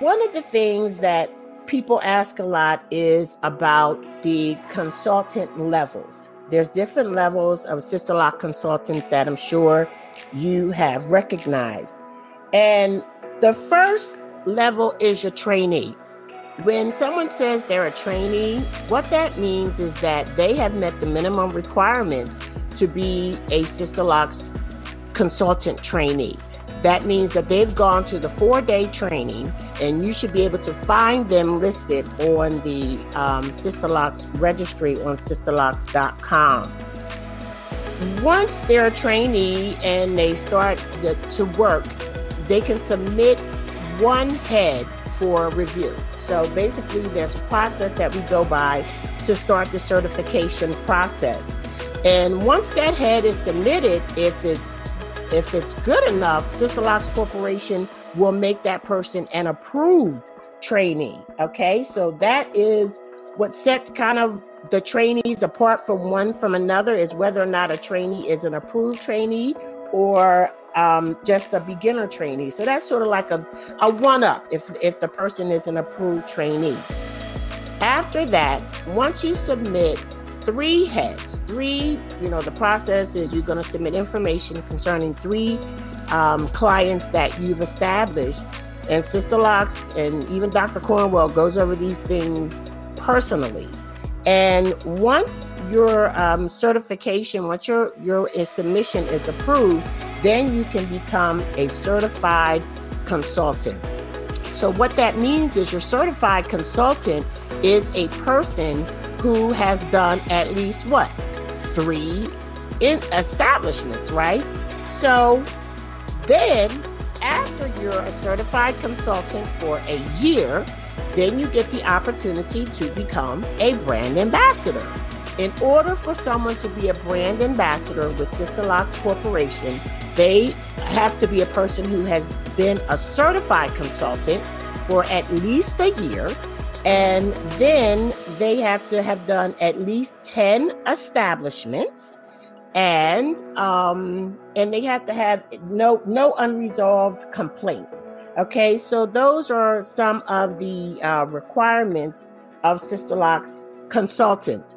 one of the things that people ask a lot is about the consultant levels. There's different levels of Sisterlock consultants that I'm sure you have recognized. And the first level is your trainee. When someone says they're a trainee, what that means is that they have met the minimum requirements to be a Sister Sisterlock's consultant trainee. That means that they've gone to the four day training, and you should be able to find them listed on the um, Sisterlocks registry on sisterlocks.com. Once they're a trainee and they start the, to work, they can submit one head for review. So basically, there's a process that we go by to start the certification process. And once that head is submitted, if it's if it's good enough, Sisterlocks Corporation will make that person an approved trainee. Okay, so that is what sets kind of the trainees apart from one from another is whether or not a trainee is an approved trainee or um, just a beginner trainee. So that's sort of like a, a one up if, if the person is an approved trainee. After that, once you submit three heads. Three, you know, the process is you're going to submit information concerning three um, clients that you've established. And Sisterlocks and even Dr. Cornwell goes over these things personally. And once your um, certification, once your, your submission is approved, then you can become a certified consultant. So, what that means is your certified consultant is a person who has done at least what? Three in establishments, right? So then after you're a certified consultant for a year, then you get the opportunity to become a brand ambassador. In order for someone to be a brand ambassador with Sisterlocks Corporation, they have to be a person who has been a certified consultant for at least a year and then they have to have done at least 10 establishments. And um and they have to have no no unresolved complaints. Okay so those are some of the uh, requirements of Sister sisterlocks consultants